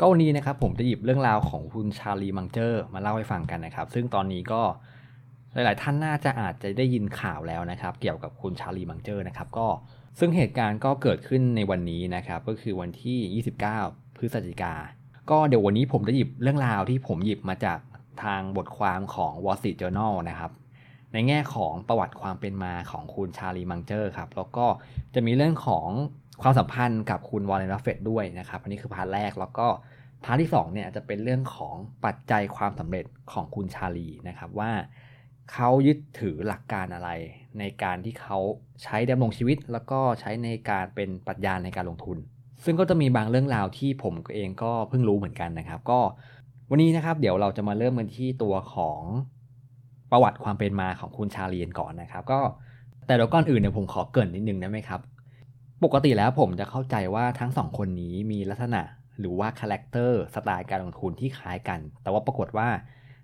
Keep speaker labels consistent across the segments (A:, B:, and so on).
A: ก็วันนี้นะครับผมจะหยิบเรื่องราวของคุณชาลีมังเจอร์มาเล่าให้ฟังกันนะครับ ซึ่งตอนนี้ก็หลาย ๆ ท่านน่าจะอาจจะได้ยินข่าวแล้วนะครับ เกี่ยวกับคุณชาลีมังเจอร์นะครับก็ซึ่งเหตุการณ์ก็เกิดขึ้นในวันนี้นะครับ ก็คือวันที่ 29 พฤศจิกา ก็เดี๋ยววันนี้ผมจะหยิบเรื่องราวที่ผมหยิบมาจากทางบทความของ Wall Street Journal นะครับ ในแง่ของประวัติความเป็นมาของคุณชาลีมังเจอร์ครับ แล้วก็จะมีเรื่องของ ความสัมพันธ์กับคุณวอร์เรนบัฟเฟตด้วยนะครับ อันนี้คือ part แรกแล้วก็ part ที่2เนี่ยจะเป็นเรื่องของปัจจัยความสำเร็จของคุณชาลีนะครับว่าเขายึดถือหลักการอะไร ในการที่เขาใช้ดำรงชีวิต แล้วก็ใช้ในการเป็นปรัชญาในการลงทุน ซึ่งก็จะมีบางเรื่องราวที่ผมเองก็เพิ่งรู้เหมือนกันนะครับ ก็วันนี้นะครับเดี๋ยวเราจะมาเริ่มกันที่ตัวของประวัติความเป็นมาของคุณชาลีก่อนนะครับ ก็แต่เดี๋ยวก่อนอื่นเนี่ยผมขอเกริ่นนิดนึงได้ไหมครับ ปกติแล้วผมจะเข้าใจว่าทั้งสองคนนี้มีลักษณะหรือว่า character สไตล์การลงทุนที่คล้ายกัน แต่ว่าปรากฏว่า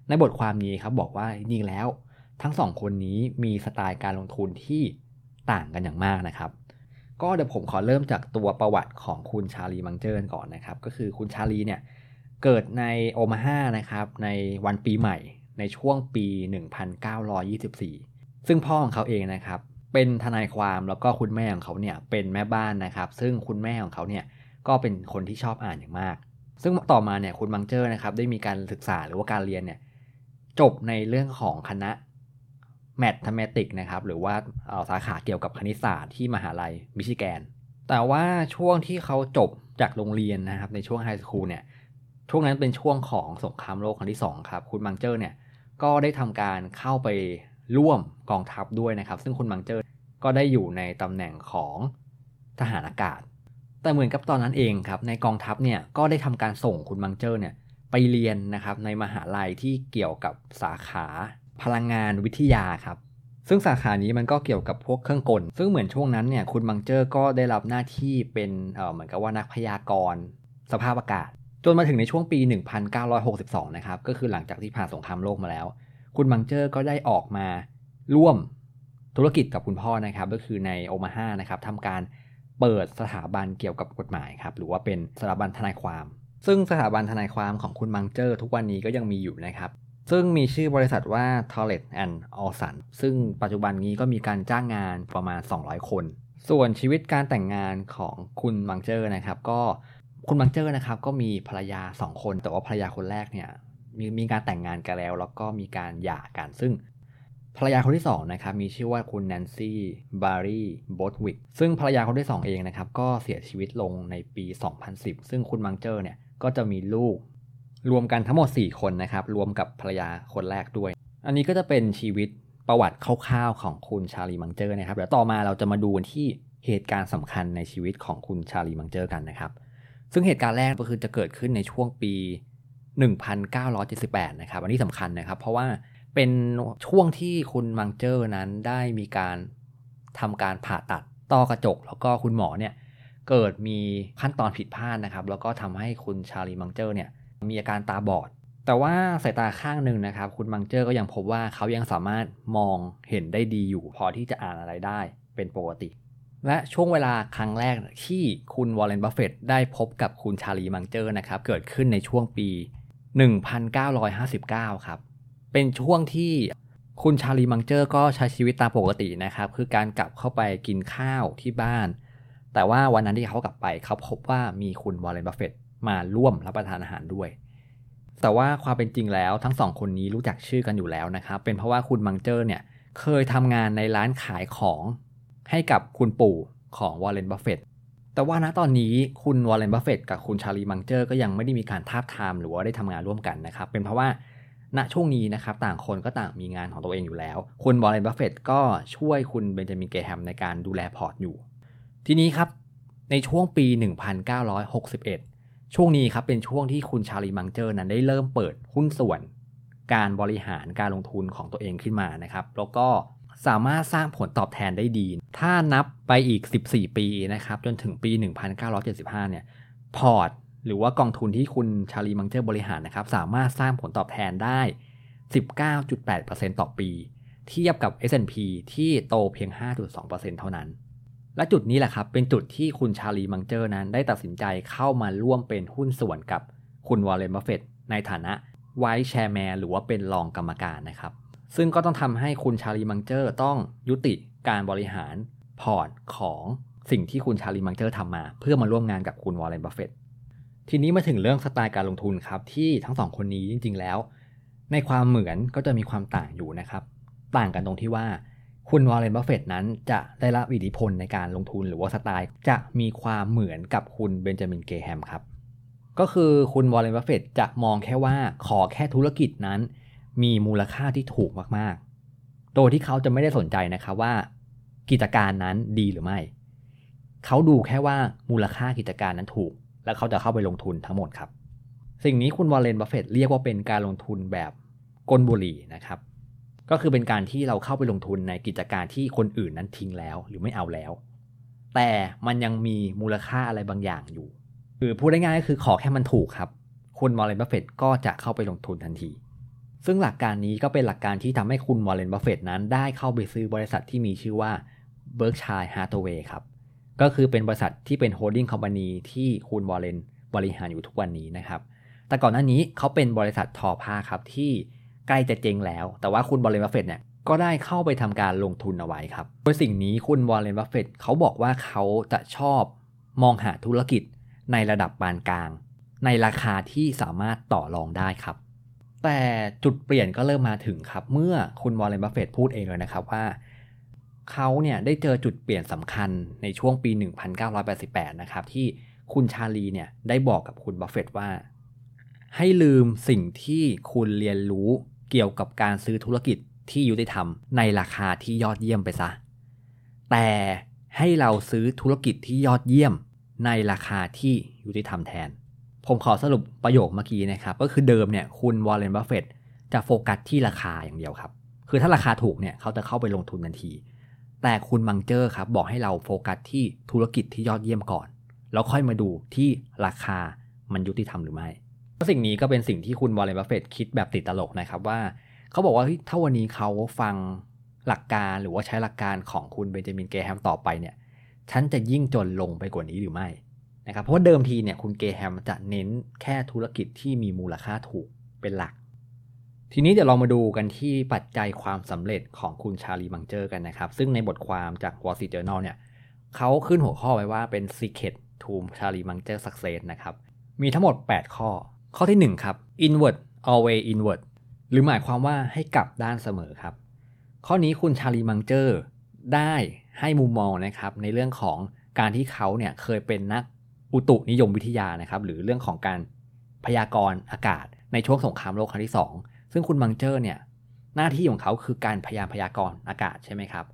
A: ในบทความนี้ครับบอกว่าจริงแล้ว ทั้งสองคนนี้มีสไตล์การลงทุนที่ต่างกันอย่างมากนะครับ ก็เดี๋ยวผมขอเริ่มจากตัวประวัติของคุณชาลีมังเจอร์ก่อนนะครับ ก็คือคุณชาลีเนี่ยเกิดในโอมาฮานะครับในวันปีใหม่ในช่วงปี 1924 ซึ่งพ่อของเขาเองนะครับ เป็นทนายความแล้วก็คุณแม่ของเขาเนี่ยเป็นแม่บ้านนะครับ ซึ่งคุณแม่ของเขาเนี่ยก็เป็นคนที่ชอบอ่านอย่างมาก ซึ่งต่อมาเนี่ยคุณมังเจอร์นะครับได้มีการศึกษาหรือว่าการเรียนเนี่ยจบในเรื่องของคณะ mathematics นะครับหรือว่าสาขาเกี่ยวกับคณิตศาสตร์ที่มหาลัยมิชิแกน แต่ว่าช่วงที่เขาจบจากโรงเรียนนะครับในช่วง high school เนี่ยช่วงนั้นเป็นช่วงของสงครามโลกครั้งที่ 2 ครับ คุณบังเจอร์เนี่ยก็ได้ทำการเข้าไป ร่วมกองทัพด้วยนะครับ ซึ่งคุณบังเจอร์ก็ได้อยู่ในตำแหน่งของทหารอากาศ แต่เหมือนกับตอนนั้นเองครับในกองทัพเนี่ยก็ได้ทำการส่งคุณบังเจอร์เนี่ยไปเรียนนะครับในมหาลัยที่เกี่ยวกับสาขาพลังงานวิทยาครับซึ่งสาขานี้มันก็เกี่ยวกับพวกเครื่องกล ซึ่งเหมือนช่วงนั้นเนี่ยคุณบังเจอร์ก็ได้รับหน้าที่เป็นเเหมือนกับว่านักพยากรณ์สภาพอากาศ จนมาถึงในช่วงปี 1962 นะครับ ก็คือหลังจากที่ผ่านสงครามโลกมาแล้ว คุณบังเจอร์ก็ได้ออกมาร่วมธุรกิจกับคุณพ่อนะครับ ก็คือในโอมาฮานะครับทำการเปิดสถาบันเกี่ยวกับกฎหมายครับ หรือว่าเป็นสถาบันทนายความ ซึ่งสถาบันทนายความของคุณบังเจอร์ ทุกวันนี้ก็ยังมีอยู่นะครับ ซึ่งมีชื่อบริษัทว่า t o r r e t and Olson ซึ่งปัจจุบันนี้ก็มีการจ้างงานประมาณ 200 คน ส่วนชีวิตการแต่งงานของคุณมังเจอร์นะครับ ก็คุณมังเจอร์นะครับก็มีภรรยา 2 คน แต่ว่าภรรยาคนแรกเนี่ย มีมีการแต่งงานกันแล้ว แล้วก็มีการหย่ากัน ซึ่งภรรยาคนที่2นะครับมีชื่อว่าคุณแนนซี่ แบร์รี่ บอร์ธวิคซึ่งภรรยาคนที่ 2 เองนะครับก็เสียชีวิตลงในปี 2010 ซึ่งคุณมังเจอร์เนี่ยก็จะมีลูก รวมกันทั้งหมด 4 คนนะครับ รวมกับภรรยาคนแรกด้วย อันนี้ก็จะเป็นชีวิตประวัติคร่าวๆของคุณชาลีมังเจอร์นะครับเดี๋ยวต่อมาเราจะมาดูที่เหตุการณ์สำคัญในชีวิตของคุณชาลีมังเจอร์กันนะครับ ซึ่งเหตุการณ์แรกก็คือจะเกิดขึ้นในช่วงปี 1978 นะครับ อันนี้สำคัญนะครับ เพราะว่าเป็นช่วงที่คุณมังเจอร์นั้นได้มีการทำการผ่าตัดต้อกระจก แล้วก็คุณหมอเนี่ยเกิดมีขั้นตอนผิดพลาดนะครับ แล้วก็ทำให้คุณชาลีมังเจอร์เนี่ยมีอาการตาบอด แต่ว่าสายตาข้างหนึ่งนะครับ คุณมังเจอร์ก็ยังพบว่าเขายังสามารถมองเห็นได้ดีอยู่ พอที่จะอ่านอะไรได้เป็นปกติ และช่วงเวลาครั้งแรกที่คุณวอร์เรนบัฟเฟตได้พบกับคุณชาลีมังเจอร์นะครับ เกิดขึ้นในช่วงปี 1959 ครับ เป็นช่วงที่คุณชาลีมังเจอร์ก็ใช้ชีวิตตามปกตินะครับ คือการกลับเข้าไปกินข้าวที่บ้าน แต่ว่าวันนั้นที่เขากลับไปเขาพบว่ามีคุณวอร์เรนบัฟเฟตมาร่วมรับประทานอาหารด้วย แต่ว่าความเป็นจริงแล้วทั้งสองคนนี้รู้จักชื่อกันอยู่แล้วนะครับ เป็นเพราะว่าคุณมังเจอร์เนี่ยเคยทำงานในร้านขายของให้กับคุณปู่ของวอร์เรนบัฟเฟต แต่ว่าณตอนนี้คุณวอร์เรนบัฟเฟตกับคุณชาลีมังเจอร์ก็ยังไม่ได้มีการทาบทามหรือว่าได้ทำงานร่วมกันนะครับ เป็นเพราะว่าณช่วงนี้นะครับต่างคนก็ต่างมีงานของตัวเองอยู่แล้ว คุณวอร์เรนบัฟเฟตก็ช่วยคุณเบนจามินเกรแฮมในการดูแลพอร์ตอยู่ ทีนี้ครับในช่วงปี 1961 ช่วงนี้ครับเป็นช่วงที่คุณชาลีมังเจอร์นั้นได้เริ่มเปิดหุ้นส่วน การบริหารการลงทุนของตัวเองขึ้นมานะครับ แล้วก็ สามารถสร้างผลตอบแทนได้ดี ถ้านับไปอีก 14 ปีนะครับจนถึงปี 1975 เนี่ยพอร์ตหรือว่ากองทุนที่คุณชาลีมังเจอร์บริหารนะครับสามารถสร้างผลตอบแทนได้ 19.8%ต่อปี เทียบกับ S&P ที่โตเพียง 5.2%เท่านั้น และจุดนี้แหละครับเป็นจุดที่คุณชาลีมังเจอร์นั้นได้ตัดสินใจเข้ามาร่วมเป็นหุ้นส่วนกับคุณวอร์เรนบัฟเฟตในฐานะ vice chairman หรือว่าเป็นรองกรรมการนะครับ ซึ่งก็ต้องทำให้คุณชาลีมังเจอร์ต้องยุติการบริหารพอร์ตของสิ่งที่คุณชาลีมังเจอร์ทำมา เพื่อมาร่วมงานกับคุณวอร์เรนบัฟเฟตทีนี้มาถึงเรื่องสไตล์การลงทุนครับที่ทั้งสองคนนี้จริง ๆแล้ว ในความเหมือนก็จะมีความต่างอยู่นะครับ ต่างกันตรงที่ว่าคุณวอร์เรนบัฟเฟตนั้นจะได้รับอิทธิพลในการลงทุนหรือว่าสไตล์จะมีความเหมือนกับคุณเบนจามินเกรแฮมครับก็คือคุณวอร์เรนบัฟเฟตจะมองแค่ว่าขอแค่ธุรกิจนั้น มีมูลค่าที่ถูกมากๆ โดยที่เขาจะไม่ได้สนใจนะครับว่า กิจการนั้นดีหรือไม่ เขาดูแค่ว่ามูลค่ากิจการนั้นถูก แล้วเขาจะเข้าไปลงทุนทั้งหมดครับ สิ่งนี้คุณวอร์เรนบัฟเฟตเรียกว่าเป็นการลงทุนแบบก้นบุหรี่นะครับ ก็คือเป็นการที่เราเข้าไปลงทุนในกิจการที่คนอื่นนั้นทิ้งแล้วหรือไม่เอาแล้ว แต่มันยังมีมูลค่าอะไรบางอย่างอยู่ คือพูดได้ง่ายก็คือขอแค่มันถูกครับ คุณวอร์เรนบัฟเฟตก็จะเข้าไปลงทุนทันที ซึ่งหลักการนี้ก็เป็นหลักการที่ทำให้คุณวอร์เรนบัฟเฟตนั้นได้เข้าไปซื้อบริษัทที่มีชื่อว่า Berkshire Hathaway ครับ ก็คือเป็นบริษัทที่เป็น holding company ที่คุณวอร์เรนบริหารอยู่ทุกวันนี้นะครับ แต่ก่อนหน้านี้เขาเป็นบริษัททอผ้าครับที่ใกล้จะเจ๊งแล้ว แต่ว่าคุณวอร์เรนบัฟเฟตเนี่ยก็ได้เข้าไปทำการลงทุนเอาไว้ครับ โดยสิ่งนี้คุณวอร์เรนบัฟเฟตเขาบอกว่าเขาจะชอบมองหาธุรกิจในระดับปานกลาง ในราคาที่สามารถต่อรองได้ครับ แต่จุดเปลี่ยนก็เริ่มมาถึงครับ เมื่อคุณวอร์เรนบัฟเฟตพูดเองเลยนะครับว่า เขาเนี่ยได้เจอจุดเปลี่ยนสำคัญในช่วงปี 1988 นะครับ ที่คุณชาลีเนี่ยได้บอกกับคุณบัฟเฟตว่า ให้ลืมสิ่งที่คุณเรียนรู้เกี่ยวกับการซื้อธุรกิจที่ยุติธรรมในราคาที่ยอดเยี่ยมไปซะ แต่ให้เราซื้อธุรกิจที่ยอดเยี่ยมในราคาที่ยุติธรรมแทน ผมขอสรุปประโยคเมื่อกี้นะครับ ก็คือเดิมเนี่ยคุณวอร์เรนบัฟเฟตจะโฟกัสที่ราคาอย่างเดียวครับ คือถ้าราคาถูกเนี่ยเขาจะเข้าไปลงทุนทันที แต่คุณมังเจอร์ครับบอกให้เราโฟกัสที่ธุรกิจที่ยอดเยี่ยมก่อน แล้วค่อยมาดูที่ราคามันยุติธรรมหรือไม่สิ่งนี้ก็เป็นสิ่งที่คุณวอร์เรนบัฟเฟตคิดแบบติดตลกนะครับว่าเขาบอกว่าถ้าวันนี้เขาฟังหลักการหรือว่าใช้หลักการของคุณเบนจามินเกรแฮมต่อไปเนี่ยฉันจะยิ่งจนลงไปกว่านี้หรือไม่ นะครับเพราะเดิมทีเนี่ยคุณเกรแฮมจะเน้นแค่ธุรกิจที่มีมูลค่าถูกเป็นหลัก ทีนี้เดี๋ยวเรามาดูกันที่ปัจจัยความสำเร็จของคุณชาลีมังเจอร์กันนะครับ ซึ่งในบทความจาก Wall Street Journal เนี่ยเขาขึ้นหัวข้อไว้ว่าเป็น Secret to ชาลีมังเจอร์ Success นะครับ มีทั้งหมด 8 ข้อ ข้อที่ 1 ครับ Inward always inward หรือหมายความว่าให้กลับด้านเสมอครับ ข้อนี้คุณชาลีมังเจอร์ได้ให้มุมมองนะครับในเรื่องของการที่เขาเนี่ยเคยเป็นนัก อุตุนิยมวิทยานะครับ หรือเรื่องของการพยากรณ์อากาศในช่วงสงครามโลกครั้งที่ 2 ซึ่งคุณมังเจอร์เนี่ยหน้าที่ของเขาคือการพยายามพยากรณ์อากาศใช่ไหมครับ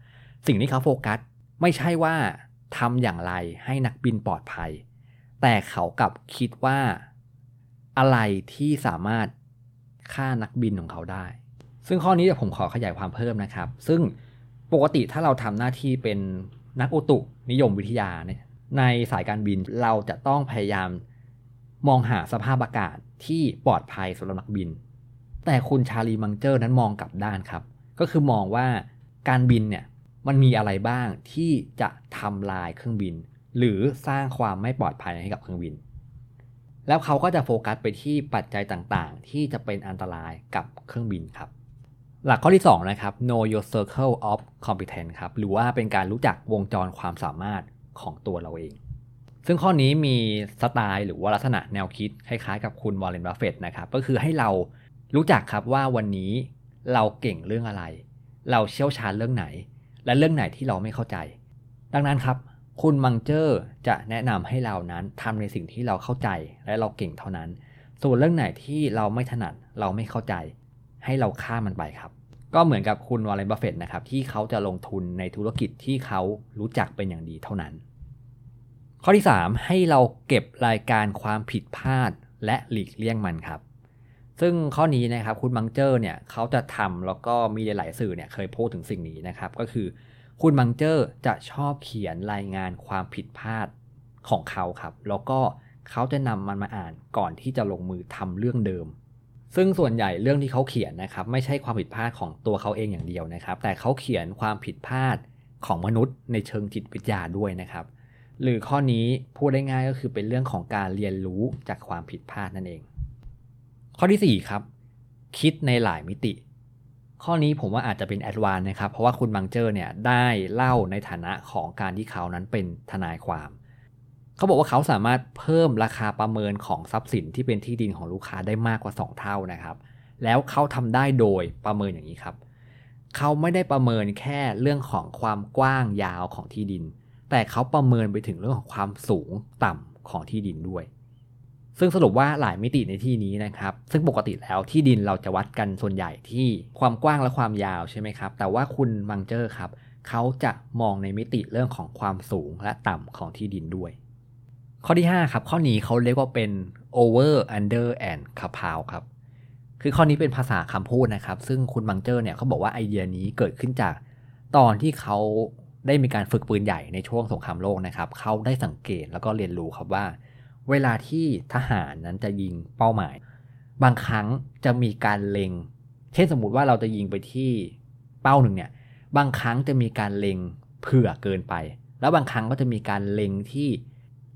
A: สิ่งที่เขาโฟกัสไม่ใช่ว่าทำอย่างไรให้นักบินปลอดภัย แต่เขากลับคิดว่าอะไรที่สามารถฆ่านักบินของเขาได้ ซึ่งข้อนี้เดี๋ยวผมขอขยายความเพิ่มนะครับ ซึ่งปกติถ้าเราทำหน้าที่เป็นนักอุตุนิยมวิทยาเนี่ย ในสายการบินเราจะต้องพยายามมองหาสภาพอากาศที่ปลอดภัยสำหรับนักบิน แต่คุณชาลีมังเจอร์นั้นมองกลับด้านครับ ก็คือมองว่าการบินเนี่ยมันมีอะไรบ้างที่จะทำลายเครื่องบิน หรือสร้างความไม่ปลอดภัยให้กับเครื่องบิน แล้วเขาก็จะโฟกัสไปที่ปัจจัยต่างๆ ที่จะเป็นอันตรายกับเครื่องบินครับ หลักข้อที่ 2 นะครับ know your circle of competence ครับ หรือว่าเป็นการรู้จักวงจรความสามารถ ของตัวเราเอง ซึ่งข้อนี้มีสไตล์หรือว่าลักษณะแนวคิดคล้ายๆกับคุณวอร์เรนบัฟเฟตนะครับก็คือให้เรารู้จักครับว่าวันนี้เราเก่งเรื่องอะไร เราเชี่ยวชาญเรื่องไหน และเรื่องไหนที่เราไม่เข้าใจ ดังนั้นครับ คุณมังเจอร์จะแนะนำให้เรานั้นทำในสิ่งที่เราเข้าใจและเราเก่งเท่านั้น ส่วนเรื่องไหนที่เราไม่ถนัดเราไม่เข้าใจ ให้เราข้ามมันไปครับ ก็เหมือนกับคุณวอร์เรนบัฟเฟตนะครับที่เขาจะลงทุนในธุรกิจที่เขารู้จักเป็นอย่างดีเท่านั้น ข้อที่ 3 ให้เราเก็บรายการความผิดพลาดและหลีกเลี่ยงมันครับ ซึ่งข้อนี้นะครับคุณมังเจอร์เนี่ยเขาจะทำแล้วก็มีหลายสื่อเนี่ยเคยพูดถึงสิ่งนี้นะครับ ก็คือคุณมังเจอร์จะชอบเขียนรายงานความผิดพลาดของเขาครับ แล้วก็เขาจะนำมันมาอ่านก่อนที่จะลงมือทำเรื่องเดิม ซึ่งส่วนใหญ่เรื่องที่เขาเขียนนะครับไม่ใช่ความผิดพลาดของตัวเขาเองอย่างเดียวนะครับ แต่เขาเขียนความผิดพลาดของมนุษย์ในเชิงจิตวิทยาด้วยนะครับ หรือข้อนี้พูดได้ง่ายก็คือเป็นเรื่องของการเรียนรู้จากความผิดพลาดนั่นเอง ข้อที่4ครับคิดในหลายมิติ ข้อนี้ผมว่าอาจจะเป็น advance นะครับเพราะว่าคุณมังเจอร์เนี่ยได้เล่าในฐานะของการที่เขานั้นเป็นทนายความเขาบอกว่าเขาสามารถเพิ่มราคาประเมินของทรัพย์สินที่เป็นที่ดินของลูกค้าได้มากกว่า 2 เท่านะครับ แล้วเขาทำได้โดยประเมินอย่างนี้ครับ เขาไม่ได้ประเมินแค่เรื่องของความกว้างยาวของที่ดิน แต่เขาประเมินไปถึงเรื่องของความสูงต่ำของที่ดินด้วย ซึ่งสรุปว่าหลายมิติในที่นี้นะครับ ซึ่งปกติแล้วที่ดินเราจะวัดกันส่วนใหญ่ที่ความกว้างและความยาวใช่ไหมครับ แต่ว่าคุณมังเจอร์ครับ เขาจะมองในมิติเรื่องของความสูงและต่ำของที่ดินด้วย ข้อที่ 5 ครับ ข้อนี้เขาเรียกว่าเป็น over under and compound ครับ คือข้อนี้เป็นภาษาคำพูดนะครับ ซึ่งคุณมังเจอร์เนี่ยเขาบอกว่าไอเดียนี้เกิดขึ้นจากตอนที่เขาได้มีการฝึกปืนใหญ่ในช่วงสงครามโลกนะครับ เขาได้สังเกตแล้วก็เรียนรู้ครับว่า เวลาที่ทหารนั้นจะยิงเป้าหมาย บางครั้งจะมีการเล็ง เช่นสมมติว่าเราจะยิงไปที่เป้าหนึ่งเนี่ย บางครั้งจะมีการเล็งเผื่อเกินไป แล้วบางครั้งก็จะมีการเล็งที่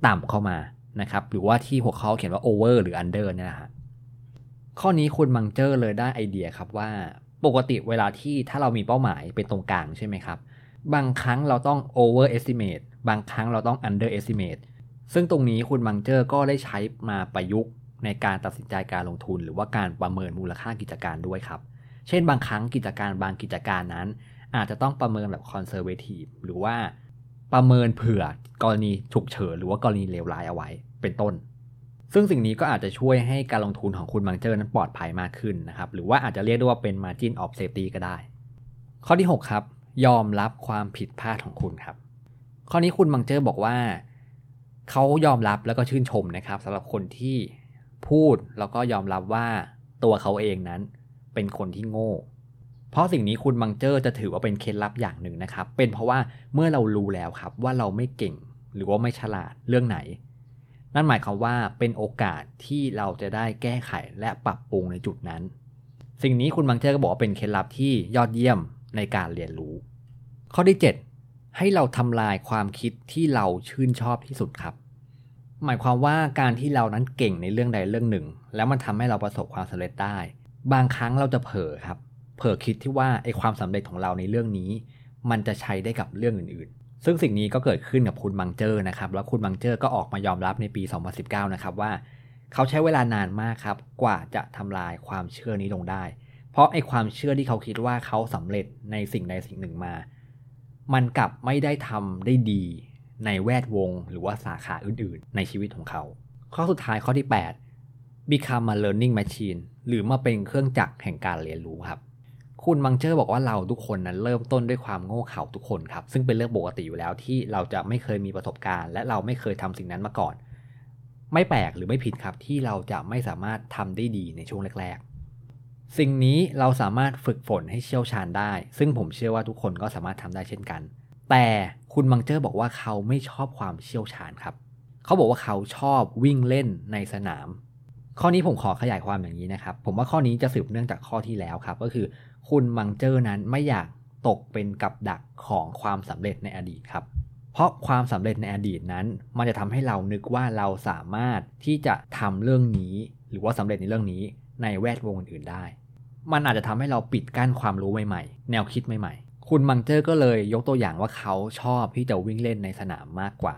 A: ต่ำเข้ามานะครับ หรือว่าที่หัวข้อเขียนว่า over หรือ under เนี่ยนะฮะข้อนี้คุณมังเจอร์เลยได้ไอเดียครับว่า ปกติเวลาที่ถ้าเรามีเป้าหมายเป็นตรงกลางใช่ไหมครับ บางครั้งเราต้อง over estimate บางครั้งเราต้อง under estimate ซึ่งตรงนี้คุณมังเจอร์ก็ได้ใช้มาประยุกต์ในการตัดสินใจการลงทุน หรือว่าการประเมินมูลค่ากิจการด้วยครับ เช่นบางครั้งกิจการบางกิจการนั้น อาจจะต้องประเมินแบบ conservative หรือว่า ประเมินเผื่อกรณีฉุกเฉินหรือว่ากรณีเลวร้ายเอาไว้เป็นต้น ซึ่งสิ่งนี้ก็อาจจะช่วยให้การลงทุนของคุณบังเจอร์นั้นปลอดภัยมากขึ้นนะครับ หรือว่าอาจจะเรียกได้ว่าเป็น margin of safety ก็ได้ ข้อที่ 6 ครับ ยอมรับความผิดพลาดของคุณครับ ข้อนี้คุณบังเจอร์บอกว่าเขายอมรับแล้วก็ชื่นชมนะครับสำหรับคนที่พูดแล้วก็ยอมรับว่าตัวเขาเองนั้นเป็นคนที่โง่ เพราะสิ่งนี้คุณบังเจอร์จะถือว่าเป็นเคล็ดลับอย่างหนึ่งนะครับ เป็นเพราะว่าเมื่อเรารู้แล้วครับว่าเราไม่เก่งหรือว่าไม่ฉลาดเรื่องไหน นั่นหมายความว่าเป็นโอกาสที่เราจะได้แก้ไขและปรับปรุงในจุดนั้น สิ่งนี้คุณบังเจอร์ก็บอกว่าเป็นเคล็ดลับที่ยอดเยี่ยมในการเรียนรู้ ข้อที่ 7 ให้เราทำลายความคิดที่เราชื่นชอบที่สุดครับ หมายความว่าการที่เรานั้นเก่งในเรื่องใดเรื่องหนึ่ง แล้วมันทำให้เราประสบความสำเร็จได้ บางครั้งเราจะเผลอครับ เผลอคิดที่ว่าไอความสำเร็จของเราในเรื่องนี้ มันจะใช้ได้กับเรื่องอื่นๆ ซึ่งสิ่งนี้ก็เกิดขึ้นกับคุณมังเจอร์นะครับแล้วคุณมังเจอร์ก็ออกมายอมรับในปี 2019 นะครับว่า เขาใช้เวลานานมากครับกว่าจะทำลายความเชื่อนี้ลงได้ เพราะไอความเชื่อที่เขาคิดว่าเขาสำเร็จในสิ่งใดสิ่งหนึ่งมา มันกลับไม่ได้ทำได้ดีในแวดวง หรือว่าสาขาอื่นๆ ในชีวิตของเขา ข้อสุดท้ายข้อที่ 8 become a learning machine หรือมาเป็นเครื่องจักรแห่งการเรียนรู้ครับ คุณมังเจอร์บอกว่าเราทุกคนนั้นเริ่มต้นด้วยความโง่เขลาทุกคนครับ ซึ่งเป็นเรื่องปกติอยู่แล้วที่เราจะไม่เคยมีประสบการณ์ และเราไม่เคยทำสิ่งนั้นมาก่อน ไม่แปลกหรือไม่ผิดครับที่เราจะไม่สามารถทำได้ดีในช่วงแรกๆ สิ่งนี้เราสามารถฝึกฝนให้เชี่ยวชาญได้ ซึ่งผมเชื่อว่าทุกคนก็สามารถทำได้เช่นกัน แต่คุณมังเจอร์บอกว่าเขาไม่ชอบความเชี่ยวชาญครับ เขาบอกว่าเขาชอบวิ่งเล่นในสนาม ข้อนี้ผมขอขยายความอย่างนี้นะครับ ผมว่าข้อนี้จะสืบเนื่องจากข้อที่แล้วครับ ก็คือ คุณมังเจอร์นั้นไม่อยากตกเป็นกับดักของความสำเร็จในอดีตครับ เพราะความสำเร็จในอดีตนั้น มันจะทำให้เรานึกว่าเราสามารถที่จะทำเรื่องนี้ หรือว่าสำเร็จในเรื่องนี้ในแวดวงอื่นๆได้ มันอาจจะทำให้เราปิดกั้นความรู้ใหม่ๆ แนวคิดใหม่ๆ คุณมังเจอร์ก็เลยยกตัวอย่างว่าเขาชอบที่จะวิ่งเล่นในสนามมากกว่า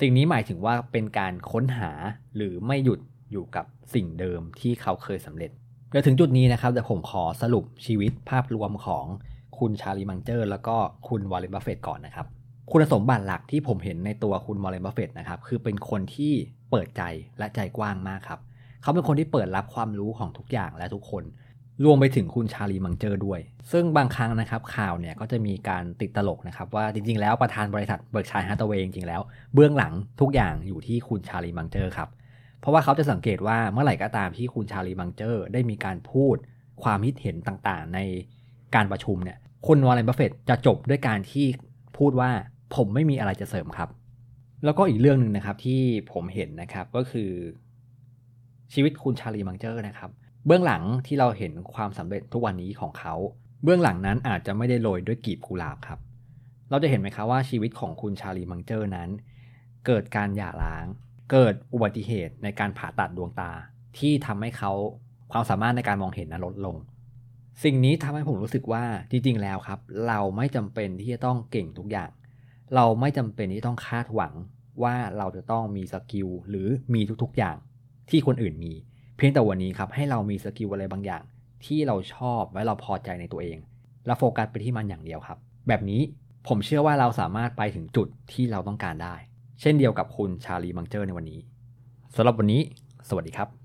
A: สิ่งนี้หมายถึงว่าเป็นการค้นหาหรือไม่หยุดอยู่กับสิ่งเดิมที่เขาเคยสำเร็จ เดี๋ยวถึงจุดนี้นะครับเดี๋ยวผมขอสรุปชีวิตภาพรวมของคุณชาลีมังเจอร์ แล้วก็คุณวอร์เรนบัฟเฟตก่อนนะครับ คุณสมบัติหลักที่ผมเห็นในตัวคุณวอร์เรนบัฟเฟตนะครับคือเป็นคนที่เปิดใจและใจกว้างมากครับ เขาเป็นคนที่เปิดรับความรู้ของทุกอย่างและทุกคน รวมไปถึงคุณชาลีมังเจอร์ด้วย ซึ่งบางครั้งนะครับข่าวเนี่ยก็จะมีการติดตลกนะครับว่าจริงๆ แล้วประธานบริษัท Berkshire Hathaway จริงๆแล้ว เบื้องหลังทุกอย่างอยู่ที่คุณชาลีมังเจอร์ครับ เพราะว่าเขาจะสังเกตว่าเมื่อไหร่ก็ตามที่คุณชาลีมังเจอร์ ได้มีการพูดความคิดเห็นต่างๆ ในการประชุมเนี่ยคุณวอร์เรนบัฟเฟตจะจบด้วยการที่พูดว่าผมไม่มีอะไรจะเสริมครับ แล้วก็อีกเรื่องหนึ่งนะครับที่ผมเห็นนะครับก็คือ ชีวิตคุณชาลีมังเจอร์นะครับ เบื้องหลังที่เราเห็นความสำเร็จทุกวันนี้ของเขา เบื้องหลังนั้นอาจจะไม่ได้โรยด้วยกลีบกุหลาบครับ เราจะเห็นไหมครับว่าชีวิตของคุณชาลีมังเจอร์นั้น เกิดการหย่าร้าง เกิดอุบัติเหตุในการผ่าตัดดวงตาที่ทำให้เขาความสามารถในการมองเห็นนะลดลง สิ่งนี้ทำให้ผมรู้สึกว่าจริงๆแล้วครับ เราไม่จำเป็นที่จะต้องเก่งทุกอย่าง เราไม่จำเป็นที่ต้องคาดหวังว่าเราจะต้องมี skill หรือมีทุกๆอย่างที่คนอื่นมี เพียงแต่วันนี้ครับให้เรามี skill อะไรบางอย่าง ที่เราชอบและเราพอใจในตัวเอง แล้วโฟกัสไปที่มันอย่างเดียวครับ แบบนี้ผมเชื่อว่าเราสามารถไปถึงจุดที่เราต้องการได้ เช่นเดียวกับคุณชาลีมังเจอร์ในวันนี้สำหรับวันนี้ สวัสดีครับ